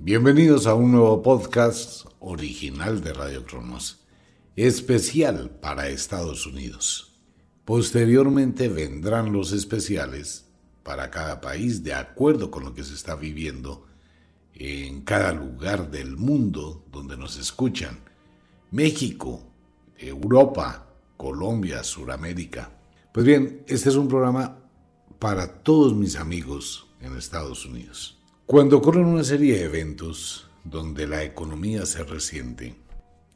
Bienvenidos a un nuevo podcast original de Radio Cronos, especial para Estados Unidos. Posteriormente vendrán los especiales para cada país de acuerdo con lo que se está viviendo en cada lugar del mundo donde nos escuchan. México, Europa, Colombia, Suramérica. Pues bien, este es un programa para todos mis amigos en Estados Unidos. Cuando ocurren una serie de eventos donde la economía se resiente,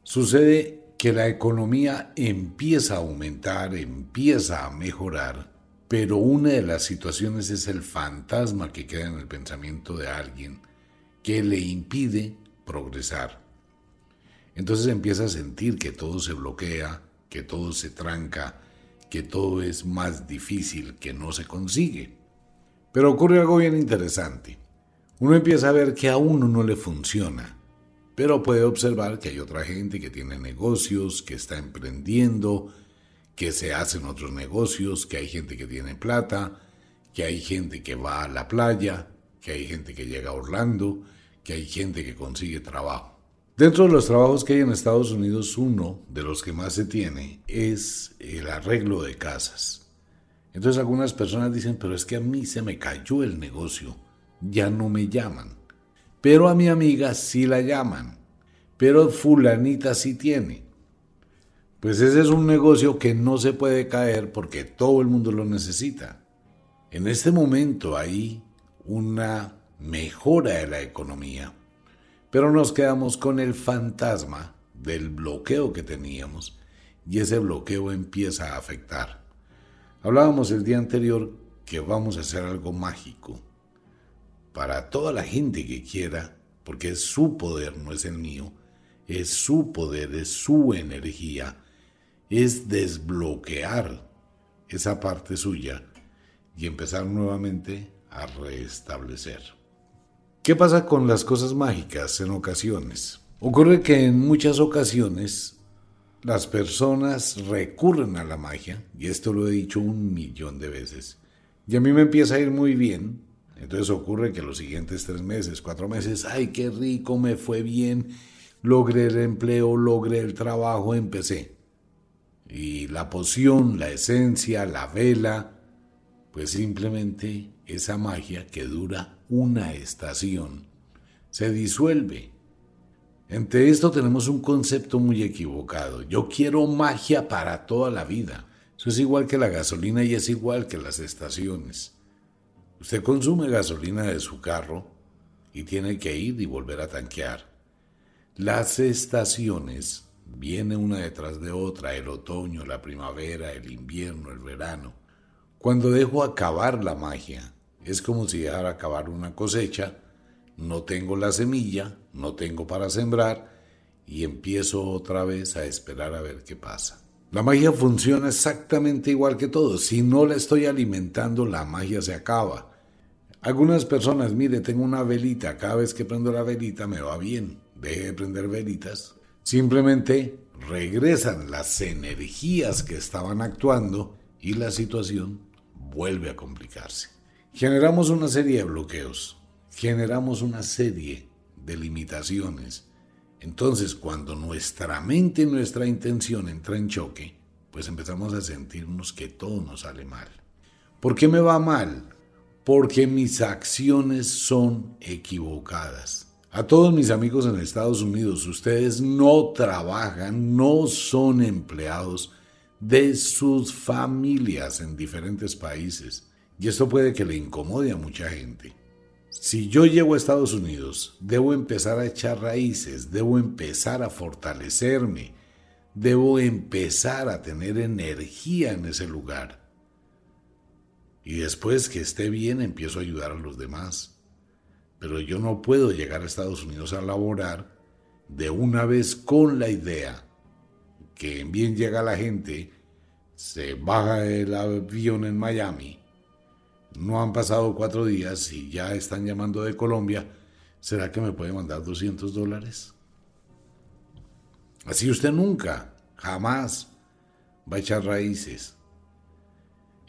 sucede que la economía empieza a aumentar, empieza a mejorar, pero una de las situaciones es el fantasma que queda en el pensamiento de alguien que le impide progresar. Entonces empieza a sentir que todo se bloquea, que todo se tranca, que todo es más difícil, que no se consigue. Pero ocurre algo bien interesante uno empieza a ver que a uno no le funciona, pero puede observar que hay otra gente que tiene negocios, que está emprendiendo, que se hacen otros negocios, que hay gente que tiene plata, que hay gente que va a la playa, que hay gente que llega a Orlando, que hay gente que consigue trabajo. Dentro de los trabajos que hay en Estados Unidos, uno de los que más se tiene es el arreglo de casas. Entonces algunas personas dicen, pero es que a mí se me cayó el negocio ya no me llaman. Pero a mi amiga sí la llaman. Pero fulanita sí tiene. Pues ese es un negocio que no se puede caer porque todo el mundo lo necesita. En este momento hay una mejora de la economía, pero nos quedamos con el fantasma del bloqueo que teníamos y ese bloqueo empieza a afectar. Hablábamos el día anterior que vamos a hacer algo mágico para toda la gente que quiera, porque es su poder, no es el mío, es su poder, es su energía, es desbloquear esa parte suya y empezar nuevamente a restablecer. ¿Qué pasa con las cosas mágicas en ocasiones? Ocurre que en muchas ocasiones las personas recurren a la magia, y esto lo he dicho un millón de veces, y a mí me empieza a ir muy bien entonces ocurre que los siguientes tres meses, cuatro meses, ay, qué rico, me fue bien, logré el empleo, logré el trabajo, empecé. Y la poción, la esencia, la vela, pues simplemente esa magia que dura una estación se disuelve. Entre esto tenemos un concepto muy equivocado. Yo quiero magia para toda la vida. Eso es igual que la gasolina y es igual que las estaciones. Usted consume gasolina de su carro y tiene que ir y volver a tanquear. Las estaciones viene una detrás de otra, el otoño, la primavera, el invierno, el verano. Cuando dejo acabar la magia, es como si dejara acabar una cosecha, no tengo la semilla, no tengo para sembrar y empiezo otra vez a esperar a ver qué pasa. La magia funciona exactamente igual que todo. Si no la estoy alimentando, la magia se acaba. Algunas personas, mire, tengo una velita, cada vez que prendo la velita me va bien, deje de prender velitas. Simplemente regresan las energías que estaban actuando y la situación vuelve a complicarse. Generamos una serie de bloqueos, generamos una serie de limitaciones. Entonces, cuando nuestra mente y nuestra intención entra en choque, pues empezamos a sentirnos que todo nos sale mal. ¿Por qué me va mal? Porque mis acciones son equivocadas. A todos mis amigos en Estados Unidos, ustedes no trabajan, no son empleados de sus familias en diferentes países. Y esto puede que le incomode a mucha gente. Si yo llego a Estados Unidos, debo empezar a echar raíces, debo empezar a fortalecerme, debo empezar a tener energía en ese lugar. Y después que esté bien empiezo a ayudar a los demás. Pero yo no puedo llegar a Estados Unidos a laborar de una vez con la idea que bien llega la gente, se baja el avión en Miami, no han pasado cuatro días y ya están llamando de Colombia, ¿será que me puede mandar 200 dólares? Así usted nunca, jamás va a echar raíces.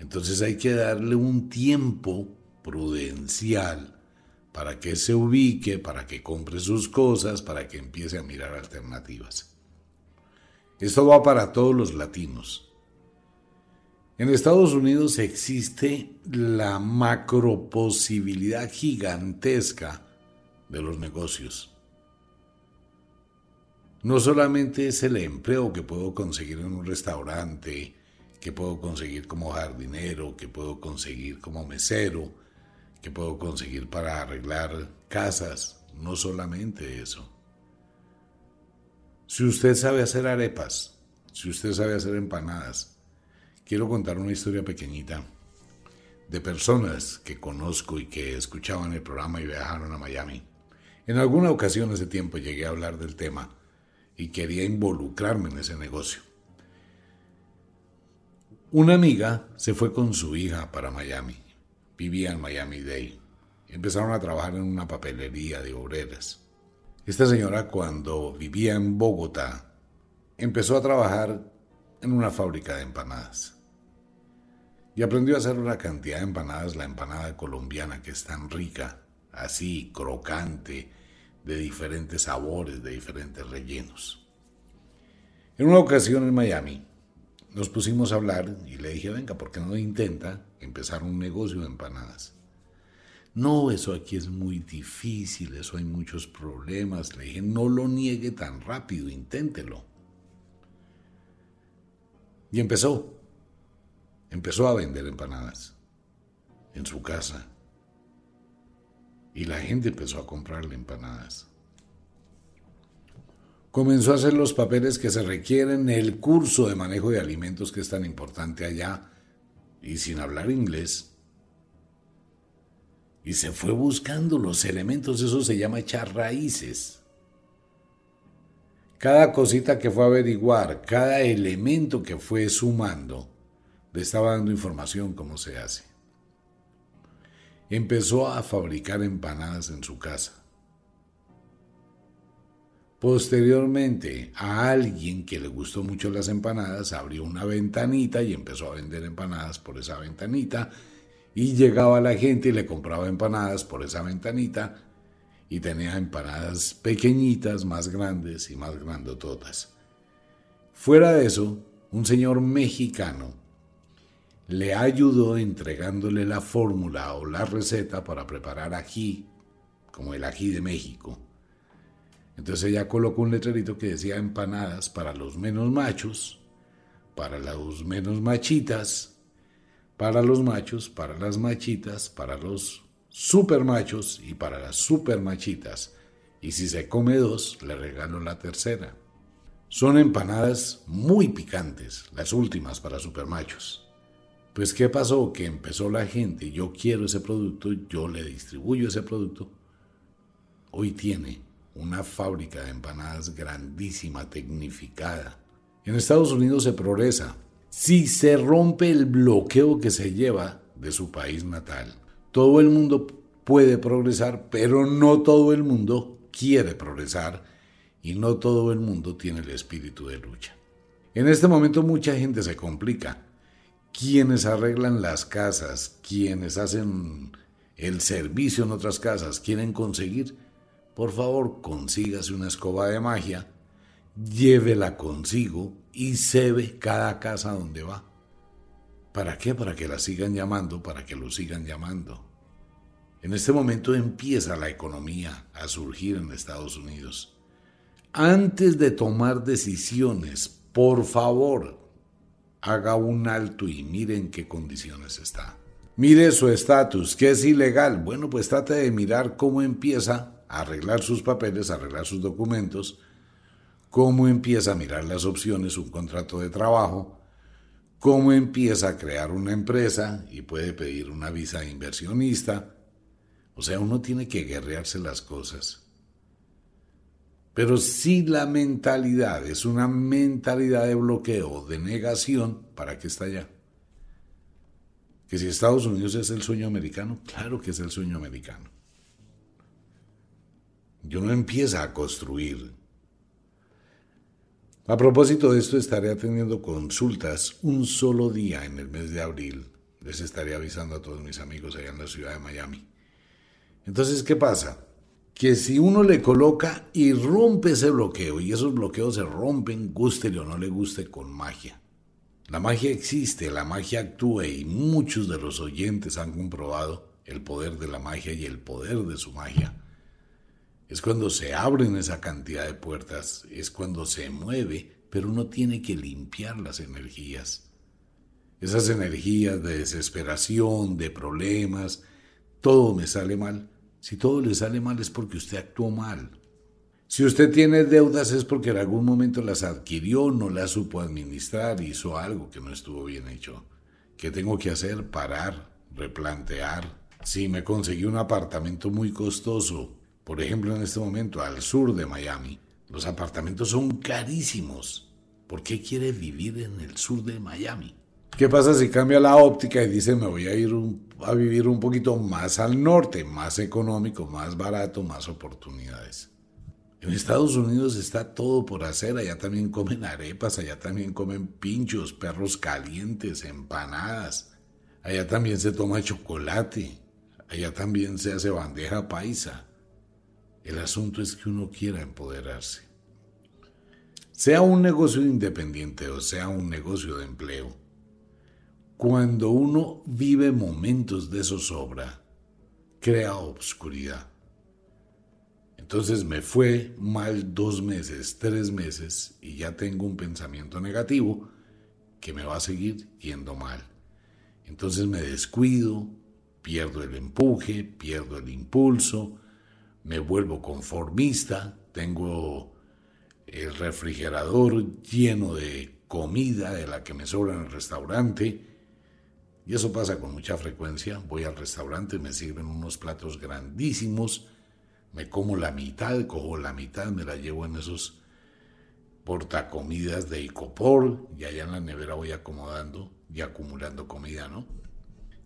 Entonces hay que darle un tiempo prudencial para que se ubique, para que compre sus cosas, para que empiece a mirar alternativas. Esto va para todos los latinos. En Estados Unidos existe la macroposibilidad gigantesca de los negocios. No solamente es el empleo que puedo conseguir en un restaurante, que puedo conseguir como jardinero, que puedo conseguir como mesero, que puedo conseguir para arreglar casas, no solamente eso. Si usted sabe hacer arepas, si usted sabe hacer empanadas, quiero contar una historia pequeñita de personas que conozco y que escuchaban el programa y viajaron a Miami. En alguna ocasión hace tiempo llegué a hablar del tema y quería involucrarme en ese negocio. Una amiga se fue con su hija para Miami. Vivía en Miami Day. Empezaron a trabajar en una papelería de obreras. Esta señora cuando vivía en Bogotá empezó a trabajar en una fábrica de empanadas. Y aprendió a hacer una cantidad de empanadas, la empanada colombiana que es tan rica, así, crocante, de diferentes sabores, de diferentes rellenos. En una ocasión en Miami nos pusimos a hablar y le dije, venga, ¿por qué no intenta empezar un negocio de empanadas? No, eso aquí es muy difícil, eso hay muchos problemas. Le dije, no lo niegue tan rápido, inténtelo. Y empezó. Empezó a vender empanadas en su casa. Y la gente empezó a comprarle empanadas. Comenzó a hacer los papeles que se requieren, el curso de manejo de alimentos que es tan importante allá, y sin hablar inglés. Y se fue buscando los elementos, eso se llama echar raíces. Cada cosita que fue a averiguar, cada elemento que fue sumando, le estaba dando información cómo se hace. Empezó a fabricar empanadas en su casa. Posteriormente, a alguien que le gustó mucho las empanadas, abrió una ventanita y empezó a vender empanadas por esa ventanita. Y llegaba la gente y le compraba empanadas por esa ventanita y tenía empanadas pequeñitas, más grandes y más grandototas. Fuera de eso, un señor mexicano le ayudó entregándole la fórmula o la receta para preparar ají, como el ají de México. Entonces ella colocó un letrerito que decía empanadas para los menos machos, para los menos machitas, para los machos, para las machitas, para los super machos y para las super machitas. Y si se come dos, le regalo la tercera. Son empanadas muy picantes, las últimas para super machos. Pues ¿qué pasó? Que empezó la gente, yo quiero ese producto, yo le distribuyo ese producto. Hoy tiene una fábrica de empanadas grandísima, tecnificada. En Estados Unidos se progresa. Si se rompe el bloqueo que se lleva de su país natal, todo el mundo puede progresar, pero no todo el mundo quiere progresar y no todo el mundo tiene el espíritu de lucha. En este momento mucha gente se complica. Quienes arreglan las casas, quienes hacen el servicio en otras casas, quieren conseguir, por favor consígase una escoba de magia, llévela consigo y se ve cada casa donde va. ¿Para qué? Para que la sigan llamando, para que lo sigan llamando. En este momento empieza la economía a surgir en Estados Unidos. Antes de tomar decisiones, por favor, haga un alto y mire en qué condiciones está. Mire su estatus, que es ilegal. Bueno, pues trate de mirar cómo empieza arreglar sus papeles, arreglar sus documentos, cómo empieza a mirar las opciones, un contrato de trabajo, cómo empieza a crear una empresa y puede pedir una visa de inversionista. O sea, uno tiene que guerrearse las cosas. Pero si la mentalidad es una mentalidad de bloqueo, de negación, ¿para qué está allá? Que si Estados Unidos es el sueño americano, claro que es el sueño americano. Yo no empieza a construir a propósito de esto, estaré atendiendo consultas un solo día en el mes de abril. Les estaré avisando a todos mis amigos allá en la ciudad de Miami. Entonces, ¿qué pasa? Que si uno le coloca y rompe ese bloqueo, y esos bloqueos se rompen, guste o no le guste, con magia. La magia existe, la magia actúa y muchos de los oyentes han comprobado el poder de la magia y el poder de su magia. Es cuando se abren esa cantidad de puertas, es cuando se mueve, pero uno tiene que limpiar las energías. Esas energías de desesperación, de problemas, todo me sale mal. Si todo le sale mal es porque usted actuó mal. Si usted tiene deudas es porque en algún momento las adquirió, no las supo administrar, hizo algo que no estuvo bien hecho. ¿Qué tengo que hacer? Parar, replantear. Si me conseguí un apartamento muy costoso, por ejemplo en este momento al sur de Miami, los apartamentos son carísimos. ¿Por qué quiere vivir en el sur de Miami? ¿Qué pasa si cambia la óptica y dice me voy a ir a vivir un poquito más al norte, más económico, más barato, más oportunidades? En Estados Unidos está todo por hacer, allá también comen arepas, allá también comen pinchos, perros calientes, empanadas, allá también se toma chocolate, allá también se hace bandeja paisa. El asunto es que uno quiera empoderarse. Sea un negocio independiente o sea un negocio de empleo, cuando uno vive momentos de zozobra, crea obscuridad. Entonces me fue mal dos meses, tres meses y ya tengo un pensamiento negativo que me va a seguir yendo mal. Entonces me descuido, pierdo el empuje, pierdo el impulso, me vuelvo conformista, tengo el refrigerador lleno de comida de la que me sobra en el restaurante y eso pasa con mucha frecuencia. Voy al restaurante, me sirven unos platos grandísimos, me como la mitad, cojo la mitad, me la llevo en esos portacomidas de Icopor y allá en la nevera voy acomodando y acumulando comida, ¿no?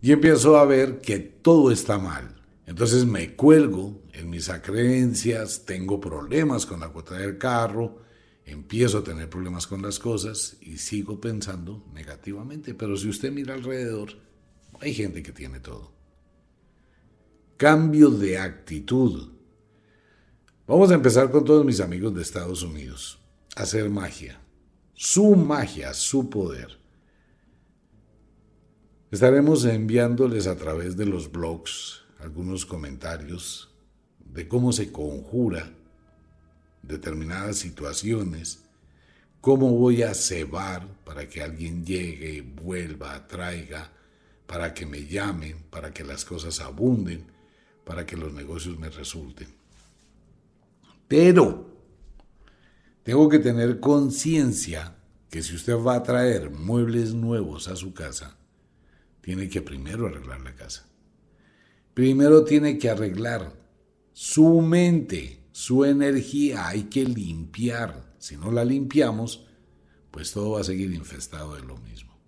Y empiezo a ver que todo está mal. Entonces me cuelgo en mis acreencias, tengo problemas con la cuota del carro, empiezo a tener problemas con las cosas y sigo pensando negativamente. Pero si usted mira alrededor, hay gente que tiene todo. Cambio de actitud. Vamos a empezar con todos mis amigos de Estados Unidos. Hacer magia. Su magia, su poder. Estaremos enviándoles a través de los blogs algunos comentarios de cómo se conjura determinadas situaciones, cómo voy a cebar para que alguien llegue, vuelva, traiga, para que me llamen, para que las cosas abunden, para que los negocios me resulten. Pero tengo que tener conciencia que si usted va a traer muebles nuevos a su casa, tiene que primero arreglar la casa. Primero tiene que arreglar su mente, su energía hay que limpiar. Si no la limpiamos, pues todo va a seguir infestado de lo mismo.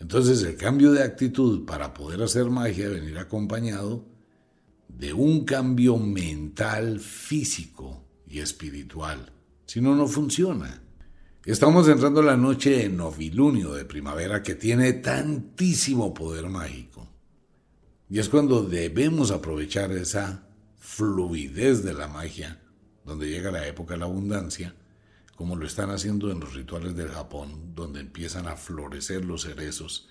Entonces el cambio de actitud para poder hacer magia venir acompañado de un cambio mental, físico y espiritual. Si no, no funciona. Estamos entrando en la noche de novilunio de primavera que tiene tantísimo poder mágico. Y es cuando debemos aprovechar esa fluidez de la magia, donde llega la época de la abundancia, como lo están haciendo en los rituales del Japón, donde empiezan a florecer los cerezos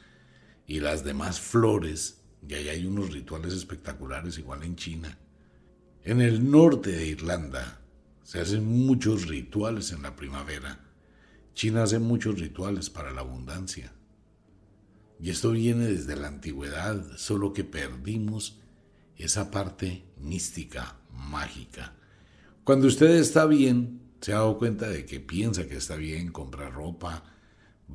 y las demás flores, y ahí hay unos rituales espectaculares igual en China. En el norte de Irlanda se hacen muchos rituales en la primavera. China hace muchos rituales para la abundancia. Y esto viene desde la antigüedad, solo que perdimos esa parte mística, mágica. Cuando usted está bien, se ha dado cuenta de que piensa que está bien, compra ropa,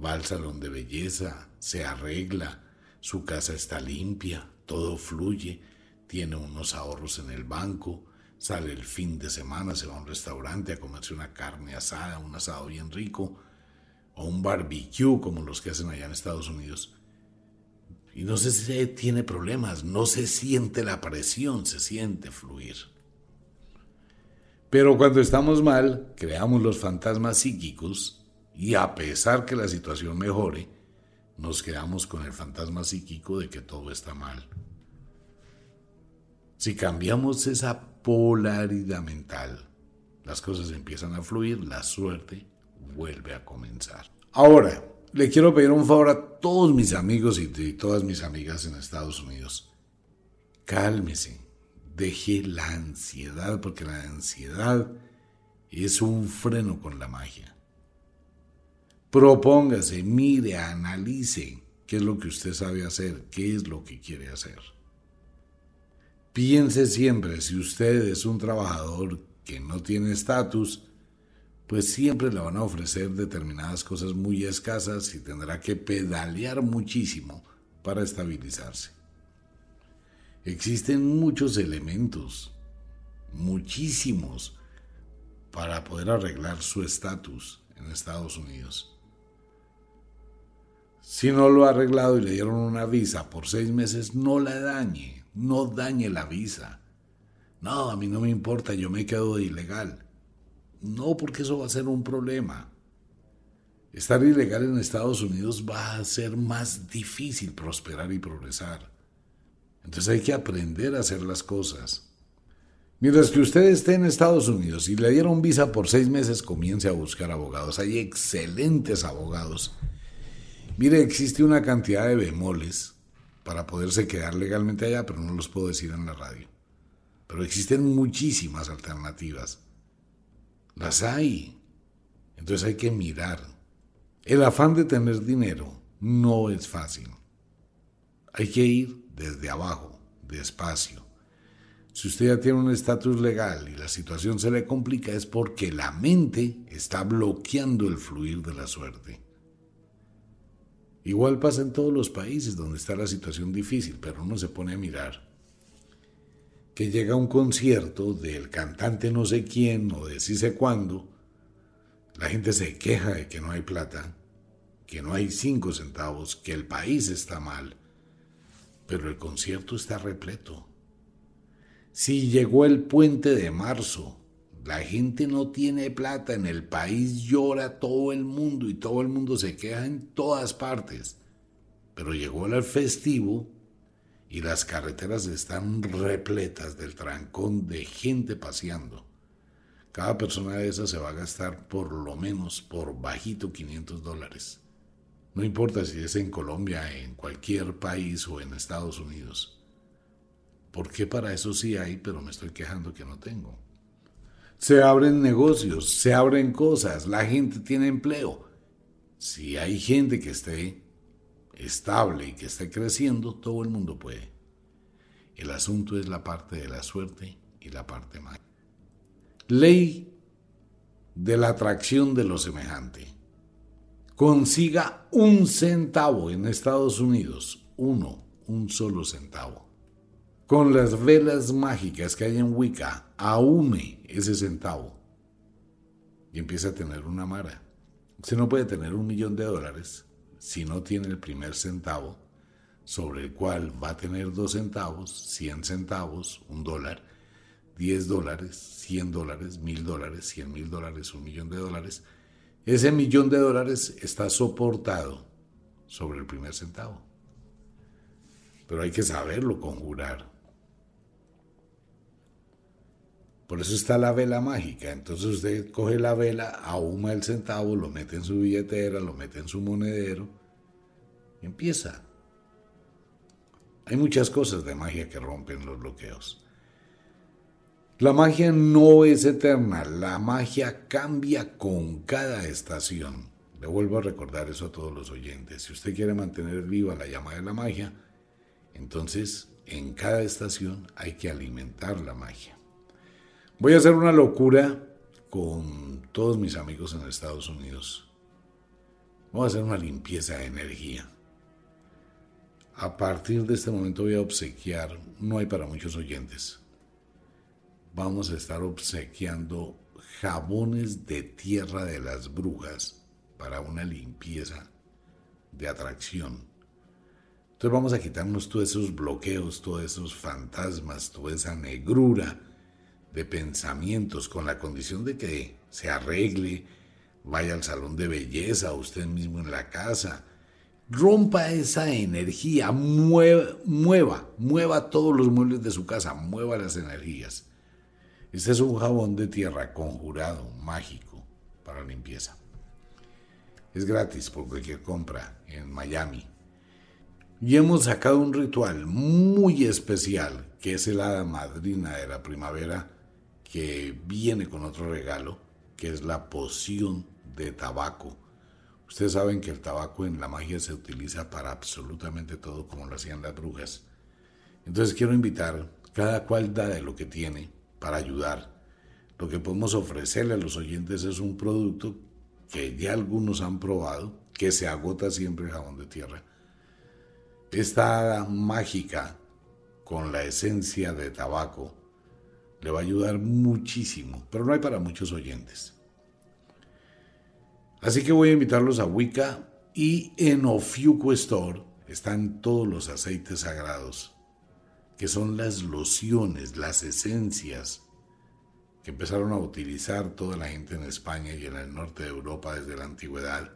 va al salón de belleza, se arregla, su casa está limpia, todo fluye, tiene unos ahorros en el banco, sale el fin de semana, se va a un restaurante a comerse una carne asada, un asado bien rico, o un barbecue como los que hacen allá en Estados Unidos. Y no sé si tiene problemas, no se siente la presión, se siente fluir. Pero cuando estamos mal, creamos los fantasmas psíquicos y a pesar que la situación mejore, nos quedamos con el fantasma psíquico de que todo está mal. Si cambiamos esa polaridad mental, las cosas empiezan a fluir, la suerte vuelve a comenzar. Ahora, le quiero pedir un favor a todos mis amigos y todas mis amigas en Estados Unidos. Cálmese, deje la ansiedad, porque la ansiedad es un freno con la magia. Propóngase, mire, analice qué es lo que usted sabe hacer, qué es lo que quiere hacer. Piense siempre, si usted es un trabajador que no tiene estatus, pues siempre le van a ofrecer determinadas cosas muy escasas y tendrá que pedalear muchísimo para estabilizarse. Existen muchos elementos, muchísimos, para poder arreglar su estatus en Estados Unidos. Si no lo ha arreglado y le dieron una visa por seis meses, no la dañe, no dañe la visa. No, a mí no me importa, yo me quedo ilegal. No, porque eso va a ser un problema. Estar ilegal en Estados Unidos va a ser más difícil prosperar y progresar. Entonces hay que aprender a hacer las cosas. Mientras que usted esté en Estados Unidos y le dieron visa por seis meses, comience a buscar abogados. Hay excelentes abogados. Mire, existe una cantidad de bemoles para poderse quedar legalmente allá, pero no los puedo decir en la radio. Pero existen muchísimas alternativas. Las hay. Entonces hay que mirar. El afán de tener dinero no es fácil. Hay que ir desde abajo, despacio. Si usted ya tiene un estatus legal y la situación se le complica es porque la mente está bloqueando el fluir de la suerte. Igual pasa en todos los países donde está la situación difícil, pero uno se pone a mirar que llega un concierto del cantante no sé quién o de sí sé cuándo, la gente se queja de que no hay plata, que no hay cinco centavos, que el país está mal, pero el concierto está repleto. Si llegó el puente de marzo, la gente no tiene plata, en el país llora todo el mundo y todo el mundo se queja en todas partes, pero llegó el festivo y las carreteras están repletas del trancón de gente paseando. Cada persona de esas se va a gastar por lo menos por bajito 500 dólares. No importa si es en Colombia, en cualquier país o en Estados Unidos. Porque para eso sí hay, pero me estoy quejando que no tengo. Se abren negocios, se abren cosas, la gente tiene empleo. Si hay gente que esté estable y que esté creciendo, todo el mundo puede. El asunto es la parte de la suerte y la parte mágica. Ley de la atracción de lo semejante. Consiga un centavo en Estados Unidos, uno, un solo centavo. Con las velas mágicas que hay en Wicca, ahume ese centavo y empieza a tener una mara. Usted no puede tener un millón de dólares si no tiene el primer centavo, sobre el cual va a tener dos centavos, cien centavos, un dólar, diez dólares, cien dólares, mil dólares, cien mil dólares, un millón de dólares, ese millón de dólares está soportado sobre el primer centavo. Pero hay que saberlo conjurar. Por eso está la vela mágica. Entonces usted coge la vela, ahuma el centavo, lo mete en su billetera, lo mete en su monedero y empieza. Hay muchas cosas de magia que rompen los bloqueos. La magia no es eterna, la magia cambia con cada estación. Le vuelvo a recordar eso a todos los oyentes. Si usted quiere mantener viva la llama de la magia, entonces en cada estación hay que alimentar la magia. Voy a hacer una locura con todos mis amigos en Estados Unidos. Voy a hacer una limpieza de energía. A partir de este momento voy a obsequiar, no hay para muchos oyentes, vamos a estar obsequiando jabones de tierra de las brujas para una limpieza de atracción. Entonces vamos a quitarnos todos esos bloqueos, todos esos fantasmas, toda esa negrura de pensamientos con la condición de que se arregle, vaya al salón de belleza, usted mismo en la casa, Rompa esa energía, mueva, mueva, todos los muebles de su casa, mueva las energías. Este es un jabón de tierra conjurado, mágico, para limpieza. Es gratis por cualquier compra en Miami. Y hemos sacado un ritual muy especial, que es el hada madrina de la primavera, que viene con otro regalo, que es la poción de tabaco. Ustedes saben que el tabaco en la magia se utiliza para absolutamente todo, como lo hacían las brujas. Entonces quiero invitar, cada cual da de lo que tiene para ayudar. Lo que podemos ofrecerle a los oyentes es un producto que ya algunos han probado, que se agota siempre jabón de tierra. Esta mágica con la esencia de tabaco le va a ayudar muchísimo, pero no hay para muchos oyentes. Así que voy a invitarlos a Wicca y en Ofiuco Store están todos los aceites sagrados, que son las lociones, las esencias que empezaron a utilizar toda la gente en España y en el norte de Europa desde la antigüedad,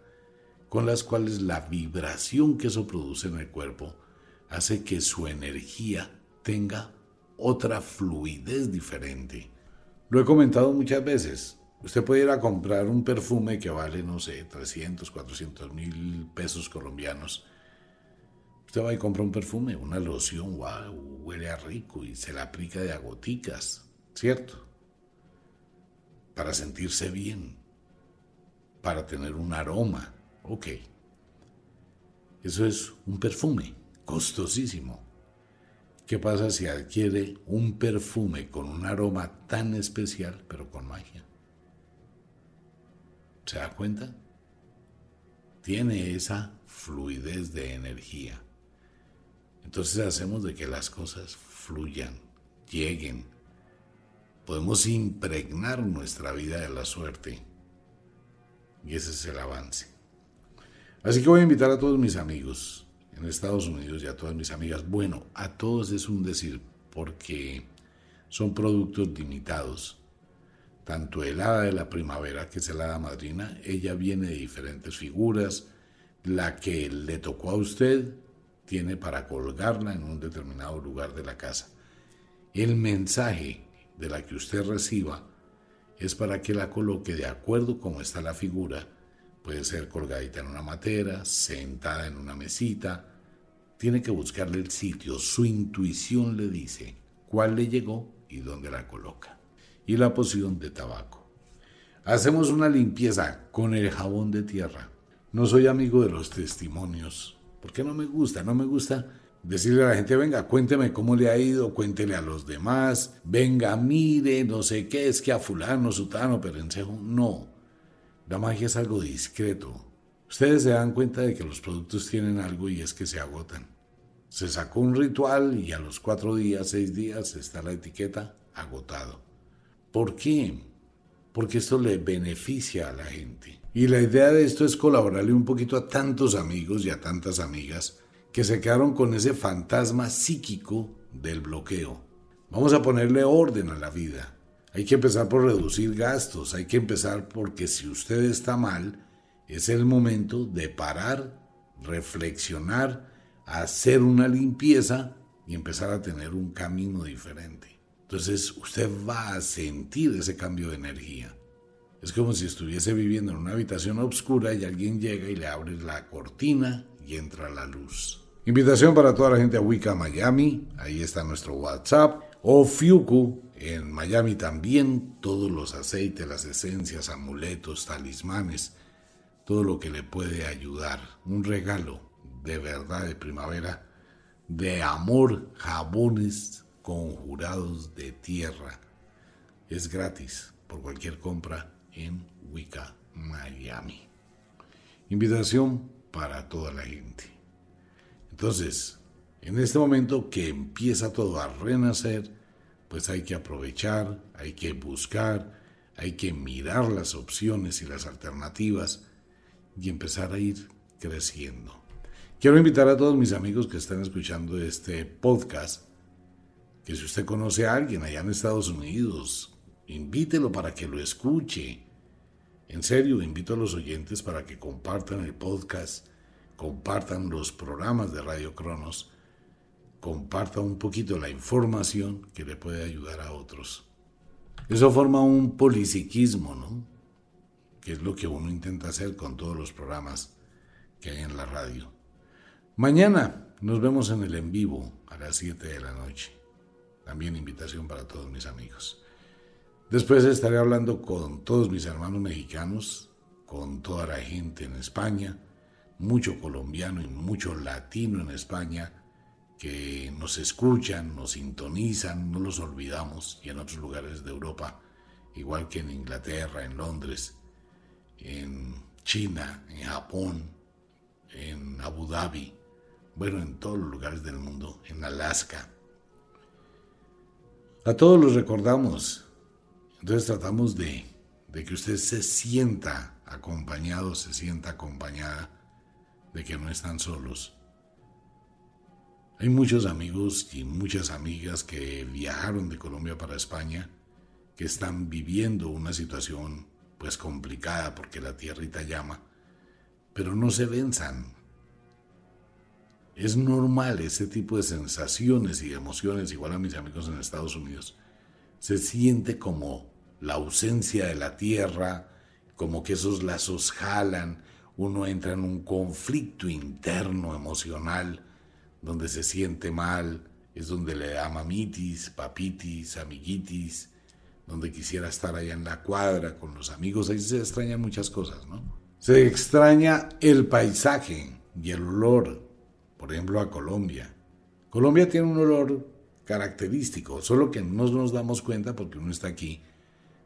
con las cuales la vibración que eso produce en el cuerpo hace que su energía tenga otra fluidez diferente. Lo he comentado muchas veces, Usted puede ir a comprar un perfume que vale, no sé, 300, 400 mil pesos colombianos. Usted va y compra un perfume, una loción, wow, huele a rico y se la aplica de agoticas, ¿cierto? Para sentirse bien, para tener un aroma, ok. Eso es un perfume, costosísimo. ¿Qué pasa si adquiere un perfume con un aroma tan especial, pero con magia? ¿Se da cuenta? Tiene esa fluidez de energía. Entonces hacemos de que las cosas fluyan, lleguen. Podemos impregnar nuestra vida de la suerte. Y ese es el avance. Así que voy a invitar a todos mis amigos en Estados Unidos y a todas mis amigas. Bueno, a todos es un decir, porque son productos limitados tanto el de la primavera, que es el hada madrina, ella viene de diferentes figuras, la que le tocó a usted tiene para colgarla en un determinado lugar de la casa. El mensaje de la que usted reciba es para que la coloque de acuerdo como está la figura. Puede ser colgadita en una matera, sentada en una mesita. Tiene que buscarle el sitio. Su intuición le dice cuál le llegó y dónde la coloca y la poción de tabaco. Hacemos una limpieza con el jabón de tierra. No soy amigo de los testimonios, porque no me gusta, no me gusta decirle a la gente, venga, cuénteme cómo le ha ido, cuéntele a los demás, venga, mire, no sé qué, es que a fulano, sutano, perencejo, no. La magia es algo discreto. Ustedes se dan cuenta de que los productos tienen algo y es que se agotan. Se sacó un ritual y a los cuatro días, seis días está la etiqueta agotado. ¿Por qué? Porque esto le beneficia a la gente. Y la idea de esto es colaborarle un poquito a tantos amigos y a tantas amigas que se quedaron con ese fantasma psíquico del bloqueo. Vamos a ponerle orden a la vida. Hay que empezar por reducir gastos, hay que empezar porque si usted está mal, es el momento de parar, reflexionar, hacer una limpieza y empezar a tener un camino diferente. Entonces usted va a sentir ese cambio de energía. Es como si estuviese viviendo en una habitación oscura y alguien llega y le abre la cortina y entra la luz. Invitación para toda la gente a Wicca Miami, ahí está nuestro WhatsApp, o Fiuku en Miami también, todos los aceites, las esencias, amuletos, talismanes, todo lo que le puede ayudar. Un regalo de verdad de primavera, de amor, jabones, conjurados de tierra. Es gratis por cualquier compra en Wicca, Miami. Invitación para toda la gente. Entonces, en este momento que empieza todo a renacer, pues hay que aprovechar, hay que buscar, hay que mirar las opciones y las alternativas y empezar a ir creciendo. Quiero invitar a todos mis amigos que están escuchando este podcast que si usted conoce a alguien allá en Estados Unidos, invítelo para que lo escuche. En serio, invito a los oyentes para que compartan el podcast compartan los programas de Radio Cronos, compartan un poquito la información que le puede ayudar a otros. Eso forma un polisiquismo, ¿no? Que es lo que uno intenta hacer con todos los programas que hay en la radio. Mañana nos vemos en el en vivo a las 7 de la noche. También invitación para todos mis amigos. Después estaré hablando con todos mis hermanos mexicanos, con toda la gente en España, mucho colombiano y mucho latino en España que nos escuchan, nos sintonizan, no los olvidamos, y en otros lugares de Europa, igual que en Inglaterra, en Londres, en China, en Japón, en Abu Dhabi, bueno, en todos los lugares del mundo, en Alaska. A todos los recordamos, entonces tratamos de, de que usted se sienta acompañado, se sienta acompañada, de que no están solos. Hay muchos amigos y muchas amigas que viajaron de Colombia para España, que están viviendo una situación pues complicada porque la tierrita llama, pero no se venzan, es normal ese tipo de sensaciones y emociones, igual a mis amigos en Estados Unidos. Se siente como la ausencia de la tierra, como que esos lazos jalan, uno entra en un conflicto interno emocional, donde se siente mal, es donde le da mamitis, papitis, amiguitis, donde quisiera estar allá en la cuadra con los amigos, ahí se extrañan muchas cosas, ¿no? Se extraña el paisaje y el olor, por ejemplo, a Colombia. Colombia tiene un olor característico, solo que no nos damos cuenta porque uno está aquí,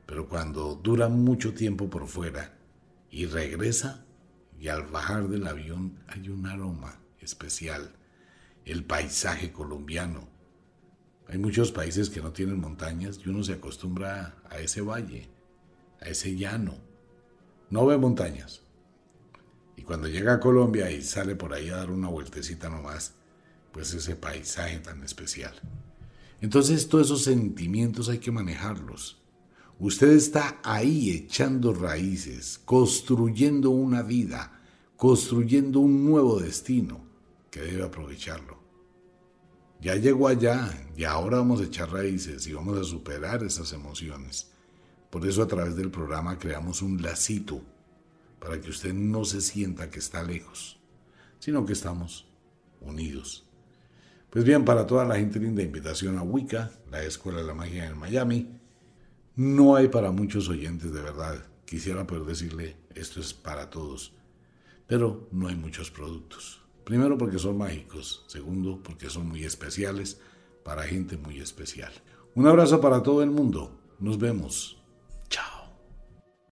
pero cuando dura mucho tiempo por fuera y regresa, y al bajar del avión hay un aroma especial, el paisaje colombiano. Hay muchos países que no tienen montañas y uno se acostumbra a ese valle, a ese llano. No ve montañas, y cuando llega a Colombia y sale por ahí a dar una vueltecita nomás, pues ese paisaje tan especial. Entonces todos esos sentimientos hay que manejarlos. Usted está ahí echando raíces, construyendo una vida, construyendo un nuevo destino que debe aprovecharlo. Ya llegó allá y ahora vamos a echar raíces y vamos a superar esas emociones. Por eso a través del programa creamos un lacito para que usted no se sienta que está lejos, sino que estamos unidos. Pues bien, para toda la gente linda, invitación a Wicca, la Escuela de la Magia en Miami. No hay para muchos oyentes de verdad. Quisiera poder decirle, esto es para todos. Pero no hay muchos productos. Primero porque son mágicos. Segundo porque son muy especiales para gente muy especial. Un abrazo para todo el mundo. Nos vemos.